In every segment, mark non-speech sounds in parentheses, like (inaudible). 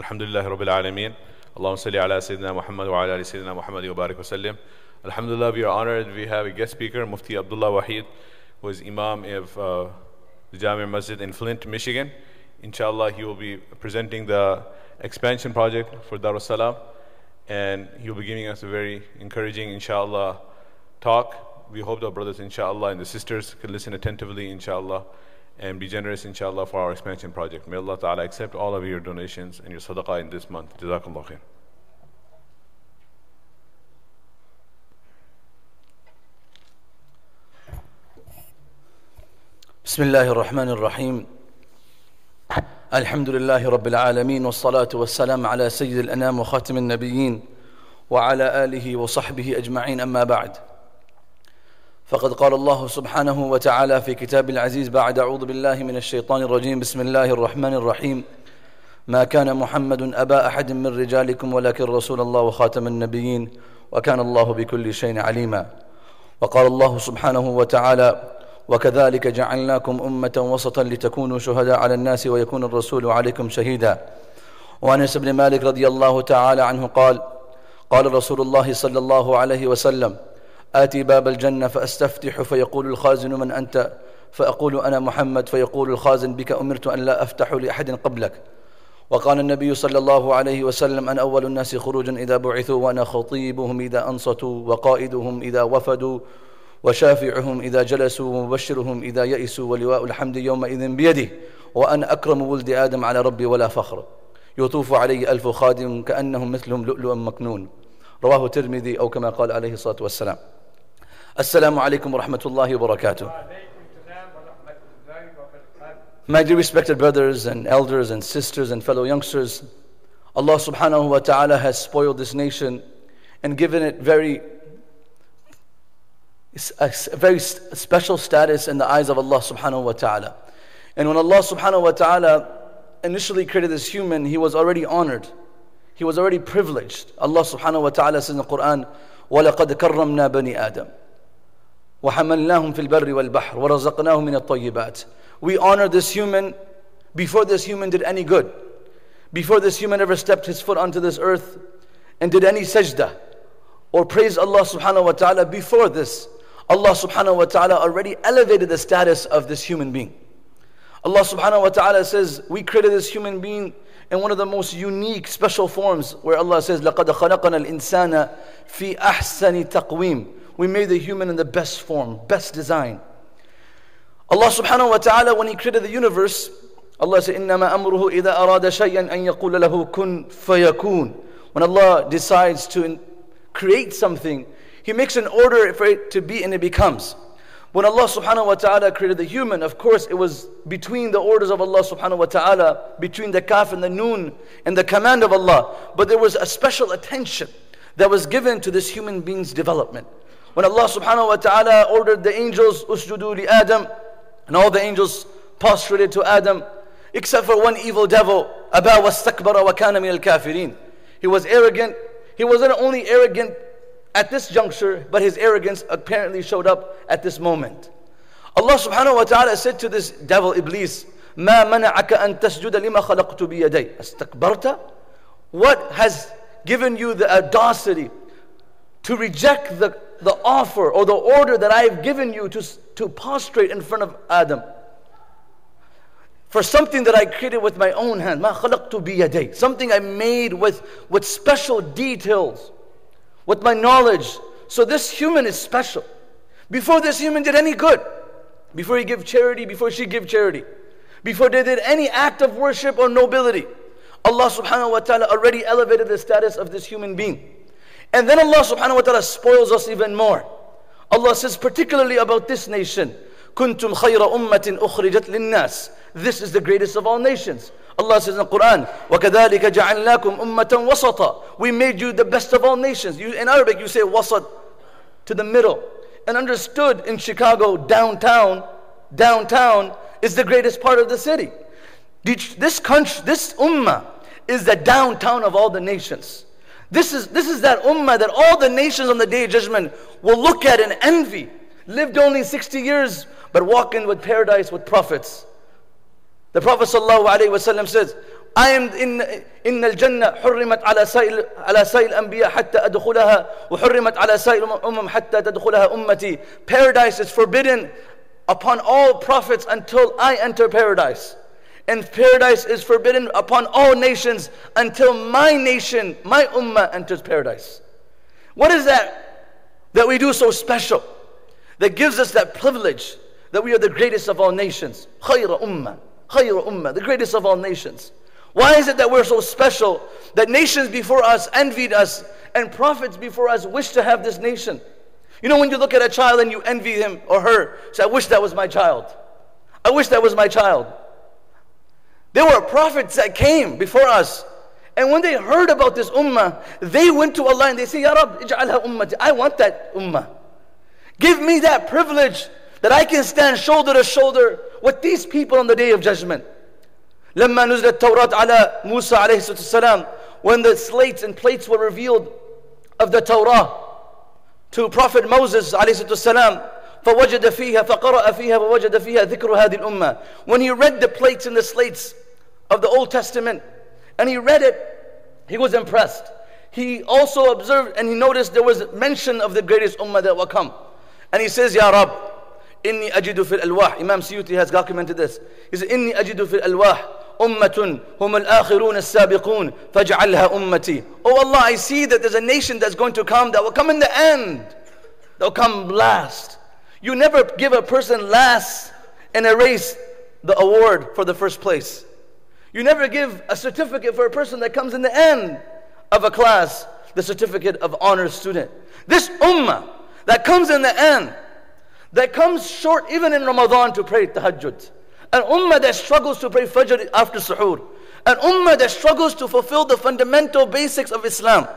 الحمد لله رب العالمين اللهم صل على سيدنا محمد وعلى ال wa محمد Alhamdulillah we are honored. We have a guest speaker Mufti Abdullah Waheed who is Imam of uh, the Jamir Masjid in Flint Michigan. Inshallah he will be presenting the expansion project for Darussalam and he will be giving us a very encouraging inshallah talk. We hope the brothers inshallah and the sisters can listen attentively inshallah. And be generous, inshallah, for our expansion project. May Allah Ta'ala accept all of your donations and your sadaqah in this month. Jazakallah khair. بسم الله الرحمن الرحيم الحمد لله رب العالمين والصلاة والسلام على سيد الأنام وخاتم النبيين وعلى آله وصحبه أجمعين أما بعد فقد قال الله سبحانه وتعالى في كتاب العزيز بعد أعوذ بالله من الشيطان الرجيم بسم الله الرحمن الرحيم. ما كان محمد أبا أحد من رجالكم ولكن رسول الله وخاتم النبيين وكان الله بكل شيء عليما. وقال الله سبحانه وتعالى وكذلك جعلناكم أمة وسطا لتكونوا شهداء على الناس ويكون الرسول عليكم شهيدا. وعن أنس بن مالك رضي الله تعالى عنه قال قال رسول الله صلى الله عليه وسلم آتي باب الجنة فأستفتح فيقول الخازن من أنت؟ فأقول أنا محمد فيقول الخازن بك أمرت أن لا أفتح لأحد قبلك. وقال النبي صلى الله عليه وسلم أنا أول الناس خروجا إذا بعثوا وأنا خطيبهم إذا أنصتوا وقائدهم إذا وفدوا وشافعهم إذا جلسوا ومبشرهم إذا يئسوا ولواء الحمد يومئذ بيده. وأنا أكرم ولد آدم على ربي ولا فخر. يطوف علي ألف خادم كأنهم مثلهم لؤلؤ مكنون. رواه الترمذي أو كما قال عليه الصلاة والسلام. السلام عليكم ورحمة الله وبركاته My dear respected brothers and elders and sisters and fellow youngsters, Allah subhanahu wa ta'ala has spoiled this nation and given it very a very special status in the eyes of Allah subhanahu wa ta'ala. And when Allah subhanahu wa ta'ala initially created this human, he was already honored. He was already privileged. Allah subhanahu wa ta'ala says in the Quran, وَلَقَدْ كَرَّمْنَا بَنِي آدَمَ وَحَمَلْنَاهُمْ فِي الْبَرِّ وَالْبَحْرِ وَرَزَقْنَاهُمْ مِنَ الطَّيِّبَاتِ We honor this human before this human did any good. Before this human ever stepped his foot onto this earth and did any sajda or praised Allah subhanahu wa ta'ala before this. Allah subhanahu wa ta'ala already elevated the status of this human being. Allah subhanahu wa ta'ala says, We created this human being in one of the most unique, special forms, where Allah says, لَقَدْ خَلَقَنَا الْإِنسَانَ فِي أَحْسَنِ تَقْوِيمٍ We made the human in the best form, best design. Allah subhanahu wa ta'ala, when He created the universe, Allah said, إِنَّمَا أَمْرُهُ إِذَا أَرَادَ شَيْئًا أَن يَقُولَ لَهُ كُن فَيَكُونَ When Allah decides to create something, he makes an order for it to be and it becomes. When Allah subhanahu wa ta'ala created the human, of course it was between the orders of Allah subhanahu wa ta'ala, between the kaf and the noon and the command of Allah. But there was a special attention that was given to this human being's development. When Allah subhanahu wa ta'ala ordered the angels, usjudu li Adam, and all the angels prostrated to Adam, except for one evil devil, Aba wastakbara wa kana min al-kafirin. He was arrogant. He wasn't only arrogant at this juncture, but his arrogance apparently showed up at this moment. Allah subhanahu wa ta'ala said to this devil Iblis, ما منعك أن تسجد لما خلقت بيدي استكبرت What has given you the audacity to reject the, the offer or the order that I have given you to, to prostrate in front of Adam? For something that I created with my own hand, ما خلقت بيدي Something I made with, with special details with my knowledge. So this human is special. Before this human did any good, before he gave charity, before she gave charity, before they did any act of worship or nobility, Allah subhanahu wa ta'ala already elevated the status of this human being. And then Allah subhanahu wa ta'ala spoils us even more. Allah says particularly about this nation, كنتم خير أمة أخرجت للناس. This is the greatest of all nations. Allah says in the Quran, وَكَذَلِكَ جَعَلْنَاكُمْ أُمَّةً وَسَطًا We made you the best of all nations. You, in Arabic, you say wasat, to the middle. And understood in Chicago, downtown, downtown is the greatest part of the city. This country, this ummah is the downtown of all the nations. This is, this is that ummah that all the nations on the day of judgment will look at and envy. Lived only 60 years, but walking with paradise with prophets. The Prophet ﷺ says, I am in إن الجنة حرمت على سائر على سائر الأنبياء حتى أدخلها وحرمت على سائر الأمم حتى تدخلها أمتي. Paradise is forbidden upon all prophets until I enter paradise. And paradise is forbidden upon all nations until my nation, my ummah enters paradise. What is that that we do so special? That gives us that privilege that we are the greatest of all nations. Khayra ummah. Khayra ummah, the greatest of all nations. Why is it that we're so special that nations before us envied us and prophets before us wished to have this nation? You know, when you look at a child and you envy him or her, say, I wish that was my child. I wish that was my child. There were prophets that came before us. And when they heard about this ummah, they went to Allah and they say, Ya Rab, ij'alha ummati. I want that ummah. Give me that privilege that I can stand shoulder to shoulder with these people on the day of judgment. لما نزل التوراة على موسى عليه الصلاة والسلام when the slates and plates were revealed of the Torah to Prophet Moses عليه الصلاة والسلام فوجد فيها فقرأ فيها ووجد فيها ذكر هذه الأمة when he read the plates and the slates of the Old Testament and he read it he was impressed he also observed and he noticed there was mention of the greatest ummah that will come and he says Ya Rab إني أجد في الألواح Imam Suyuti has documented this he says إني أجد في الألواح أمة هم الآخرون السابقون فاجعلها أمتي Oh Allah I see that there's a nation that's going to come that will come in the end they'll come last you never give a person last in a race the award for the first place you never give a certificate for a person that comes in the end of a class the certificate of honor student this ummah that comes in the end that comes short even in Ramadan to pray tahajjud. An ummah that struggles to pray fajr after suhoor. An ummah that struggles to fulfill the fundamental basics of Islam.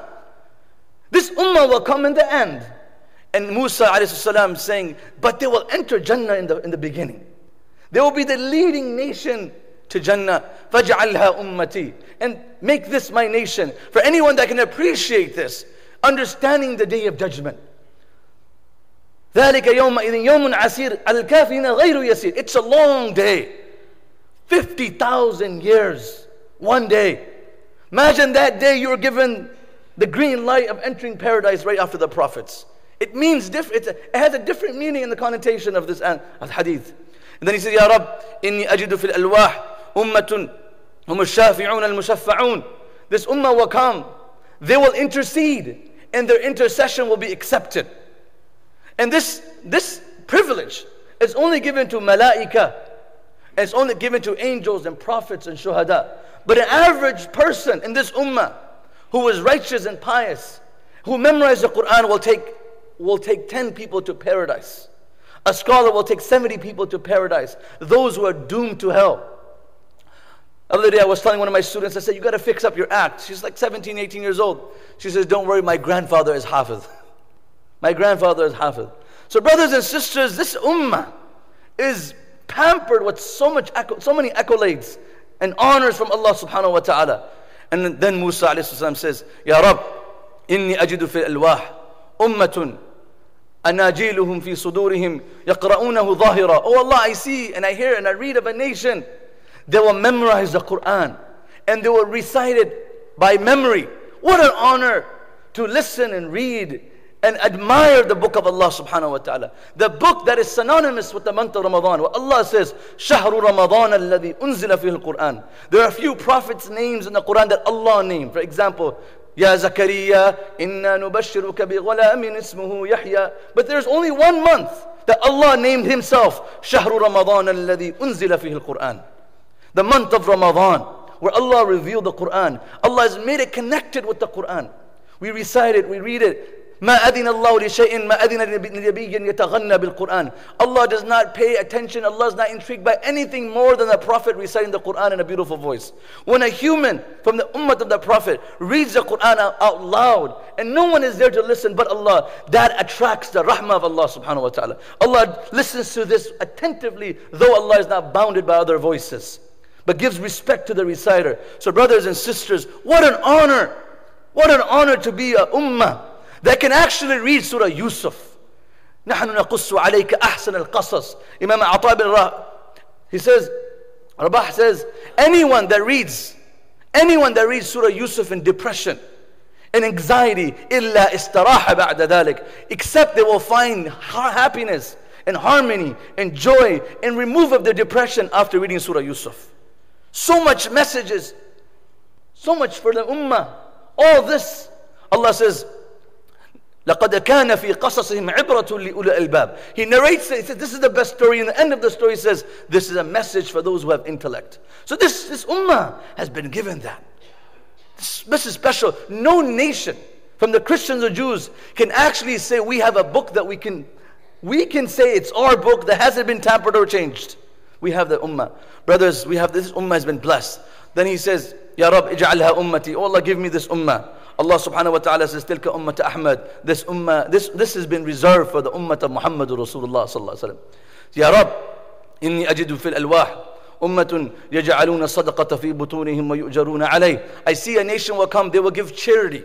This ummah will come in the end. And Musa salam saying, but they will enter Jannah in the, in the beginning. They will be the leading nation to Jannah. فَجْعَلْهَا ummati. And make this my nation. For anyone that can appreciate this, understanding the day of judgment. ذلك يومئذ يوم عسير الكافرين غير يسير It's a long day 50,000 years one day Imagine that day you were given the green light of entering paradise right after the prophets It means different it has a different meaning in the connotation of this hadith And then he says يا رب إني أجد في الألواح ummatun hum shafi'un al-mushaffa'un. This ummah will come. They will intercede and their intercession will be accepted. And this, this privilege is only given to malaika. It's only given to angels and prophets and shuhada. But an average person in this ummah who is righteous and pious, who memorizes the Quran will take, will take 10 people to paradise. A scholar will take 70 people to paradise. Those who are doomed to hell. The other day, I was telling one of my students, I said, You got to fix up your act. She's like 17, 18 years old. She says, Don't worry, my grandfather is Hafiz. (laughs) my grandfather is Hafiz. So, brothers and sisters, this ummah is pampered with so, much, so many accolades and honors from Allah subhanahu wa ta'ala. And then Musa alayhi says, Ya Rab, inni ajidu fil alwah ummatun anajiluhum fi sudurihim yaqra'unahu dhahira." Oh Allah, I see and I hear and I read of a nation they will memorize the Quran and they will recite it by memory. What an honor to listen and read and admire the book of Allah subhanahu wa ta'ala. The book that is synonymous with the month of Ramadan, where Allah says, Shahru Ramadan الذي أنزل فيه القرآن. There are a few prophets' names in the Quran that Allah named. For example, Ya زكريا inna نبشرك bi اسمه ismuhu But there's only one month that Allah named himself, Shahru Ramadan الذي أنزل فيه القرآن The month of Ramadan, where Allah revealed the Quran. Allah has made it connected with the Quran. We recite it, we read it, ما أذن الله لشيء ما أذن لنبي يتغنى بالقرآن Allah does not pay attention Allah is not intrigued by anything more than the Prophet reciting the Quran in a beautiful voice when a human from the ummah of the Prophet reads the Quran out, out loud and no one is there to listen but Allah that attracts the rahmah of Allah subhanahu wa ta'ala Allah listens to this attentively though Allah is not bounded by other voices but gives respect to the reciter so brothers and sisters what an honor what an honor to be a ummah that can actually read Surah Yusuf. نحن نقص عليك أحسن القصص. Imam Ata bin Ra, he says, Rabah says, anyone that reads Anyone that reads Surah Yusuf in depression, in anxiety, إِلَّا إِسْتَرَاحَ بَعْدَ ذَلك Except they will find happiness and harmony and joy and remove of their depression after reading Surah Yusuf. So much messages, so much for the ummah. All this, Allah says, لقد كان في قصصهم عبرة لأولي الألباب. He narrates it. He says, this is the best story. In the end of the story, he says, this is a message for those who have intellect. So this, this ummah has been given that. This, this is special. No nation, from the Christians or Jews, can actually say we have a book that we can, we can say it's our book that hasn't been tampered or changed. We have the ummah. Brothers, we have this ummah has been blessed. Then he says, Ya Rab, ij'alha ummati. Oh Allah, give me this ummah. Allah subhanahu wa ta'ala says, Tilka ummat Ahmad. This ummah, this, this has been reserved for the ummah of Muhammad Rasulullah sallallahu alayhi wa sallam. Ya Rab, inni ajidu fil alwah. أمة يجعلون الصدقة في بطونهم ويؤجرون عليه. I see a nation will come, they will give charity.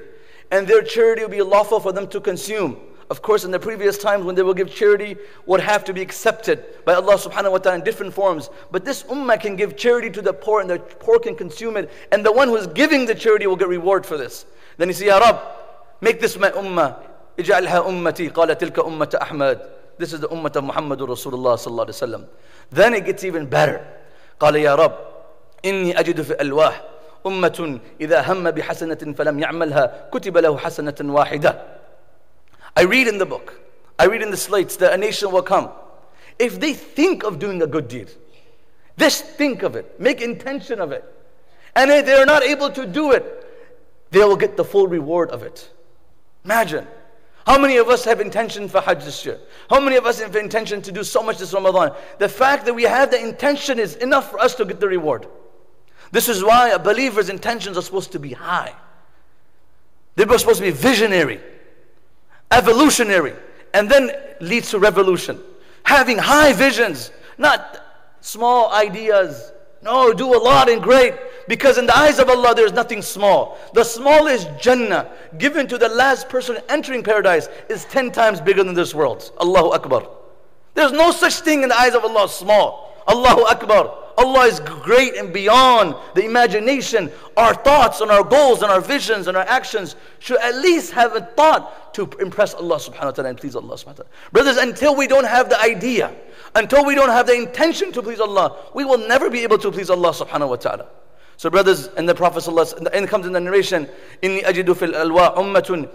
And their charity will be lawful for them to consume. Of course, in the previous times when they will give charity, would have to be accepted by Allah subhanahu wa ta'ala in different forms. But this ummah can give charity to the poor and the poor can consume it. And the one who is giving the charity will get reward for this. Then he said, Ya Rab, make this my ummah. اجعلها أمتي قال تلك أمة أحمد This is the ummah of Muhammad Rasulullah sallallahu alaihi wasallam. Then it gets even better. قال يا رب إني أجد في الألواح أمة إذا هم بحسنة فلم يعملها كتب له حسنة واحدة I read in the book, I read in the slates that a nation will come. If they think of doing a good deed, just think of it, make intention of it. And if they are not able to do it, they will get the full reward of it. Imagine. How many of us have intention for Hajj this year? How many of us have intention to do so much this Ramadan? The fact that we have the intention is enough for us to get the reward. This is why a believer's intentions are supposed to be high. They're supposed to be visionary evolutionary, and then leads to revolution. Having high visions, not small ideas. No, do a lot and great. Because in the eyes of Allah, there's nothing small. The smallest Jannah given to the last person entering paradise is 10 times bigger than this world. Allahu Akbar. There's no such thing in the eyes of Allah small. Allahu Akbar. Allah is great and beyond the imagination. Our thoughts and our goals and our visions and our actions should at least have a thought to impress Allah subhanahu wa ta'ala and please Allah subhanahu wa ta'ala. Brothers, until we don't have the idea, until we don't have the intention to please Allah, we will never be able to please Allah subhanahu wa ta'ala. So, brothers, and the Prophet and comes in the narration, Inni ajidu fil alwa ummatun.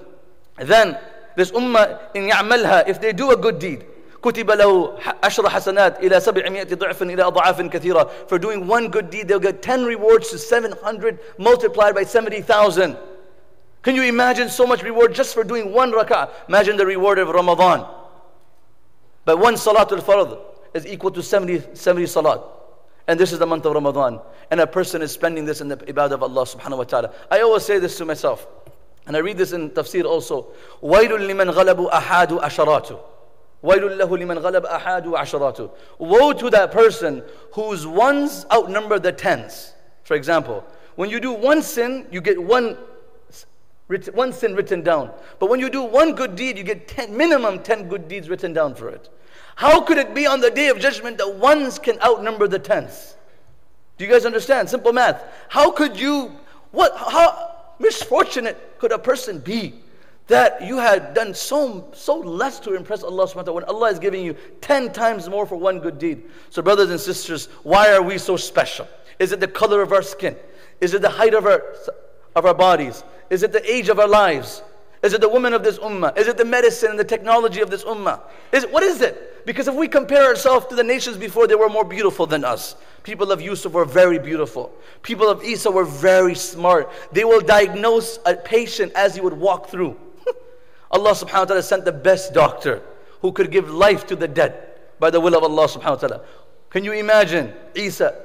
Then, this ummah in ya'malha, if they do a good deed, كتب له عشر حسنات إلى سبعمائة ضعف إلى أضعاف كثيرة For doing one good deed, they'll get 10 rewards to 700 multiplied by 70,000. Can you imagine so much reward just for doing one rak'ah? Imagine the reward of Ramadan. But one salatul fard is equal to 70, 70 salat. And this is the month of Ramadan. And a person is spending this in the ibadah of Allah subhanahu wa ta'ala. I always say this to myself. And I read this in tafsir also. وَيْلٌ لِمَنْ غَلَبُ أَحَادُ أَشَرَاتُ وَيْلٌ لَهُ لِمَنْ غَلَبَ أَحَادُ عَشَرَاتُ Woe to that person whose ones outnumber the tens. For example, when you do one sin, you get one, one sin written down. But when you do one good deed, you get ten, minimum 10 good deeds written down for it. How could it be on the day of judgment that ones can outnumber the tens? Do you guys understand? Simple math. How could you, what, how misfortunate could a person be that you had done so, so less to impress Allah subhanahu wa ta'ala when Allah is giving you 10 times more for one good deed. So, brothers and sisters, why are we so special? Is it the color of our skin? Is it the height of our, of our bodies? Is it the age of our lives? Is it the women of this ummah? Is it the medicine and the technology of this ummah? Is what is it? Because if we compare ourselves to the nations before, they were more beautiful than us. People of Yusuf were very beautiful. People of Isa were very smart. They will diagnose a patient as he would walk through. Allah subhanahu wa ta'ala sent the best doctor who could give life to the dead by the will of Allah subhanahu wa ta'ala. Can you imagine Isa?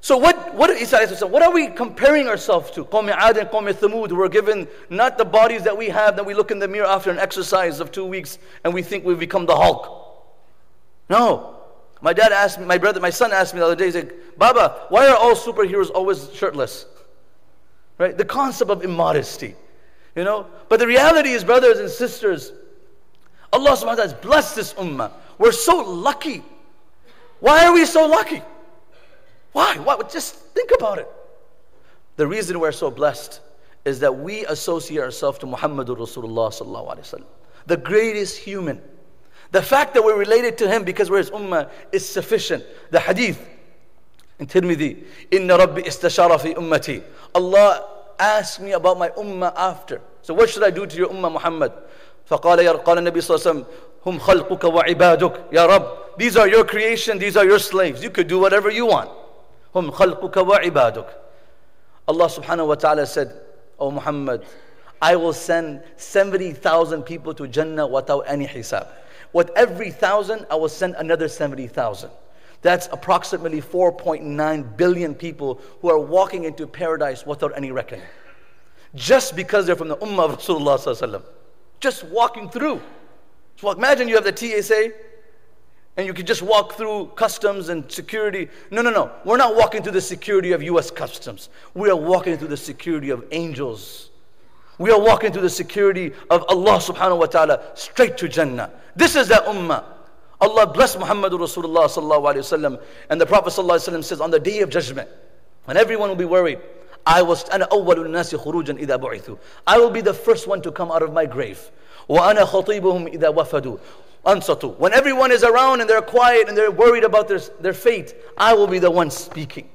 So what, what, Isa, what are we comparing ourselves to? Qawmi Ad and Qawmi Thamud, who are given not the bodies that we have, that we look in the mirror after an exercise of two weeks and we think we've become the Hulk. No. My dad asked me, my brother, my son asked me the other day, he's like, Baba, why are all superheroes always shirtless? Right? The concept of immodesty. You know? But the reality is, brothers and sisters, Allah subhanahu wa ta'ala has blessed this ummah. We're so lucky. Why are we so lucky? Why? Why? Just think about it. The reason we're so blessed is that we associate ourselves to Muhammadur Rasulullah sallallahu alaihi wasallam, the greatest human. The fact that we're related to him because we're his ummah is sufficient. The hadith in Tirmidhi, Inna Rabbi istashara fi ummati. Allah asked me about my ummah after. So what should I do to your ummah Muhammad? فقال يا قال النبي صلى الله عليه وسلم هم خلقك وعبادك يا رب these are your creation these are your slaves you could do whatever you want هم خلقك وعبادك Allah subhanahu wa ta'ala said O Muhammad I will send 70,000 people to Jannah without any hisab with every thousand I will send another 70,000 that's approximately 4.9 billion people who are walking into paradise without any reckoning just because they're from the ummah of Rasulullah just walking through. So imagine you have the TSA and you can just walk through customs and security. No, no, no. We're not walking through the security of US customs. We are walking through the security of angels. We are walking through the security of Allah subhanahu wa ta'ala straight to Jannah. This is that ummah. Allah bless Muhammad Rasulullah sallallahu. And the Prophet sallallahu says on the day of judgment, when everyone will be worried, I was أنا أول الناس خروجا إذا بعثوا. I will be the first one to come out of my grave. وأنا خطيبهم إذا وفدوا. أنصتوا. When everyone is around and they're quiet and they're worried about their, their fate, I will be the one speaking.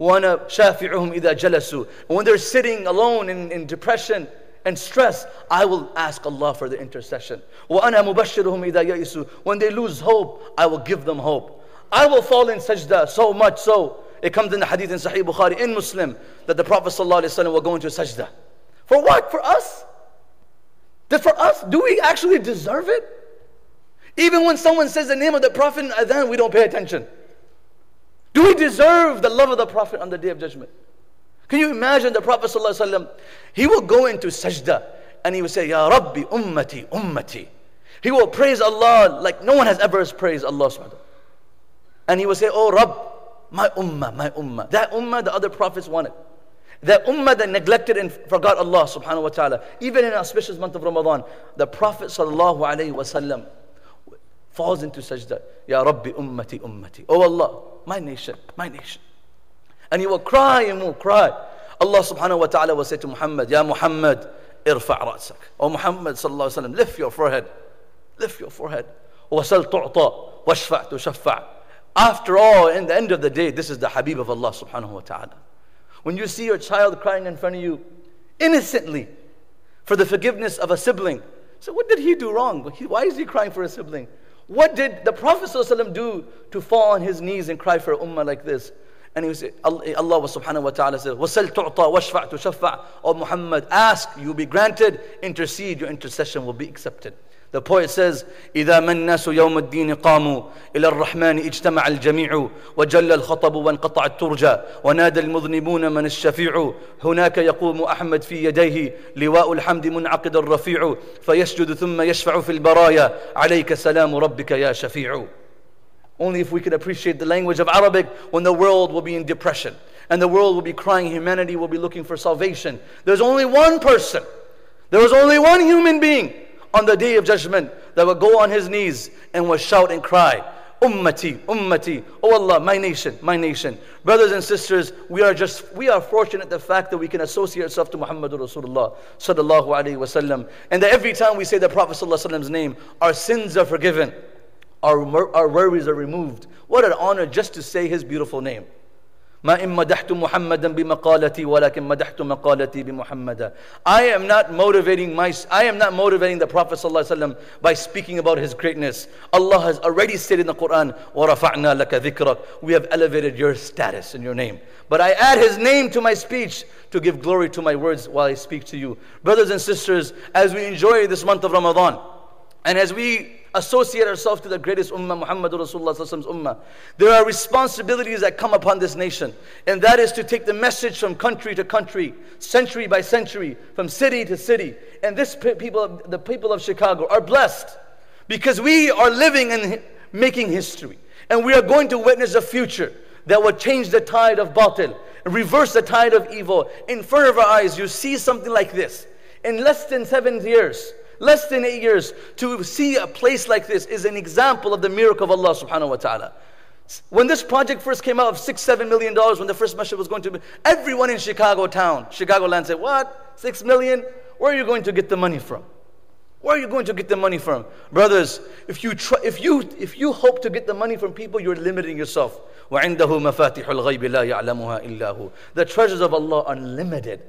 وأنا شافعهم إذا جلسوا. When they're sitting alone in, in depression and stress, I will ask Allah for the intercession. وأنا مبشرهم إذا يئسوا. When they lose hope, I will give them hope. I will fall in sajda so much so it comes in the hadith in Sahih Bukhari, in Muslim, that the Prophet ﷺ will go into sajda. For what? For us? That for us, do we actually deserve it? Even when someone says the name of the Prophet in adhan, we don't pay attention. Do we deserve the love of the Prophet on the day of judgment? Can you imagine the Prophet ﷺ? He will go into sajda and he will say, Ya Rabbi, ummati, ummati. He will praise Allah like no one has ever praised Allah. And he will say, Oh Rabb, my ummah, my ummah. That ummah the other prophets wanted. That ummah that neglected and forgot Allah subhanahu wa ta'ala. Even in auspicious month of Ramadan, the Prophet sallallahu alayhi wasallam falls into sajda. Ya Rabbi ummati ummati. Oh Allah, my nation, my nation. And he will cry and will cry. Allah subhanahu wa ta'ala will say to Muhammad, Ya Muhammad, irfa' ra'sak. Oh Muhammad sallallahu alayhi wa sallam, lift your forehead. Lift your forehead. وَسَلْ تُعْطَى وَاشْفَعْ تُشَفَّعْ after all, in the end of the day, this is the Habib of Allah subhanahu wa ta'ala. When you see your child crying in front of you innocently for the forgiveness of a sibling, so what did he do wrong? Why is he crying for a sibling? What did the Prophet do to fall on his knees and cry for ummah like this? And he was, Allah subhanahu wa ta'ala says, وَسَلْ تُعْطَى وَاشْفَعْ تُشَفَّعْ O Muhammad, ask, you will be granted, intercede, your intercession will be accepted. The poet says, إذا ما الناس يوم الدين قاموا إلى الرحمن اجتمع الجميع وجل الخطب وانقطع الترجى ونادى المذنبون من الشفيع هناك يقوم أحمد في يديه لواء الحمد منعقد الرفيع فيسجد ثم يشفع في البرايا عليك سلام ربك يا شفيع Only if we could appreciate the language of Arabic when the world will be in depression and the world will be crying, humanity will be looking for salvation. There's only one person, there is only one human being on the day of judgment that will go on his knees and will shout and cry, Ummati, Ummati, oh Allah, my nation, my nation. Brothers and sisters, we are just, we are fortunate the fact that we can associate ourselves to Muhammadur Rasulullah sallallahu alayhi wasallam. And that every time we say the Prophet sallallahu name, our sins are forgiven, our, our worries are removed. What an honor just to say his beautiful name. ما إن مدحت محمدا بمقالتي ولكن مدحت مقالتي بمحمد I am not motivating my I am not motivating the Prophet ﷺ by speaking about his greatness. Allah has already stated in the Quran وَرَفَعْنَا لَكَ ذِكْرَكَ We have elevated your status and your name. But I add his name to my speech to give glory to my words while I speak to you. Brothers and sisters, as we enjoy this month of Ramadan, and as we associate ourselves to the greatest ummah, Muhammad Rasulullah's ummah, there are responsibilities that come upon this nation. And that is to take the message from country to country, century by century, from city to city. And this people, the people of Chicago are blessed because we are living and making history. And we are going to witness a future that will change the tide of batil, reverse the tide of evil. In front of our eyes, you see something like this. In less than seven years, less than eight years, to see a place like this is an example of the miracle of Allah subhanahu wa ta'ala. When this project first came out of six, seven million dollars, when the first masjid was going to be, everyone in Chicago town, Chicago land said, What? Six million? Where are you going to get the money from? Where are you going to get the money from? Brothers, if you, try, if you, if you hope to get the money from people, you're limiting yourself. وَعِنْدَهُ مَفَاتِحُ الْغَيْبِ لَا يَعْلَمُهَا إِلَّا هُ The treasures of Allah are limited.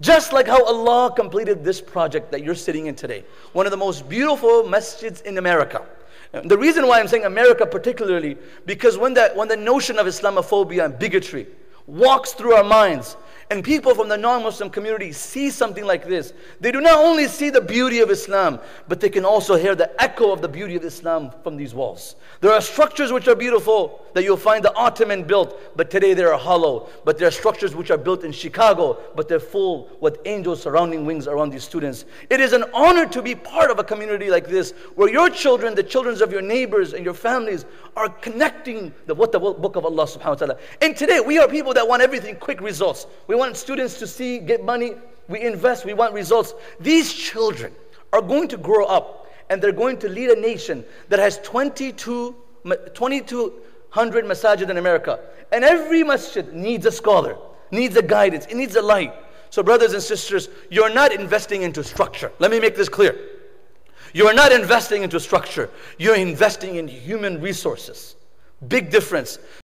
Just like how Allah completed this project that you're sitting in today. One of the most beautiful masjids in America. The reason why I'm saying America particularly, because when, that, when the notion of Islamophobia and bigotry walks through our minds, and people from the non Muslim community see something like this, they do not only see the beauty of Islam, but they can also hear the echo of the beauty of Islam from these walls. There are structures which are beautiful that you'll find the Ottoman built, but today they are hollow. But there are structures which are built in Chicago, but they're full with angels surrounding wings around these students. It is an honor to be part of a community like this, where your children, the children of your neighbors and your families, are connecting the, what the book of Allah subhanahu wa ta'ala. And today we are people that want everything quick results. We want students to see, get money, we invest, we want results. These children are going to grow up and they're going to lead a nation that has 22, 2,200 masajid in America. And every masjid needs a scholar, needs a guidance, it needs a light. So, brothers and sisters, you're not investing into structure. Let me make this clear. You are not investing into structure, you're investing in human resources. Big difference.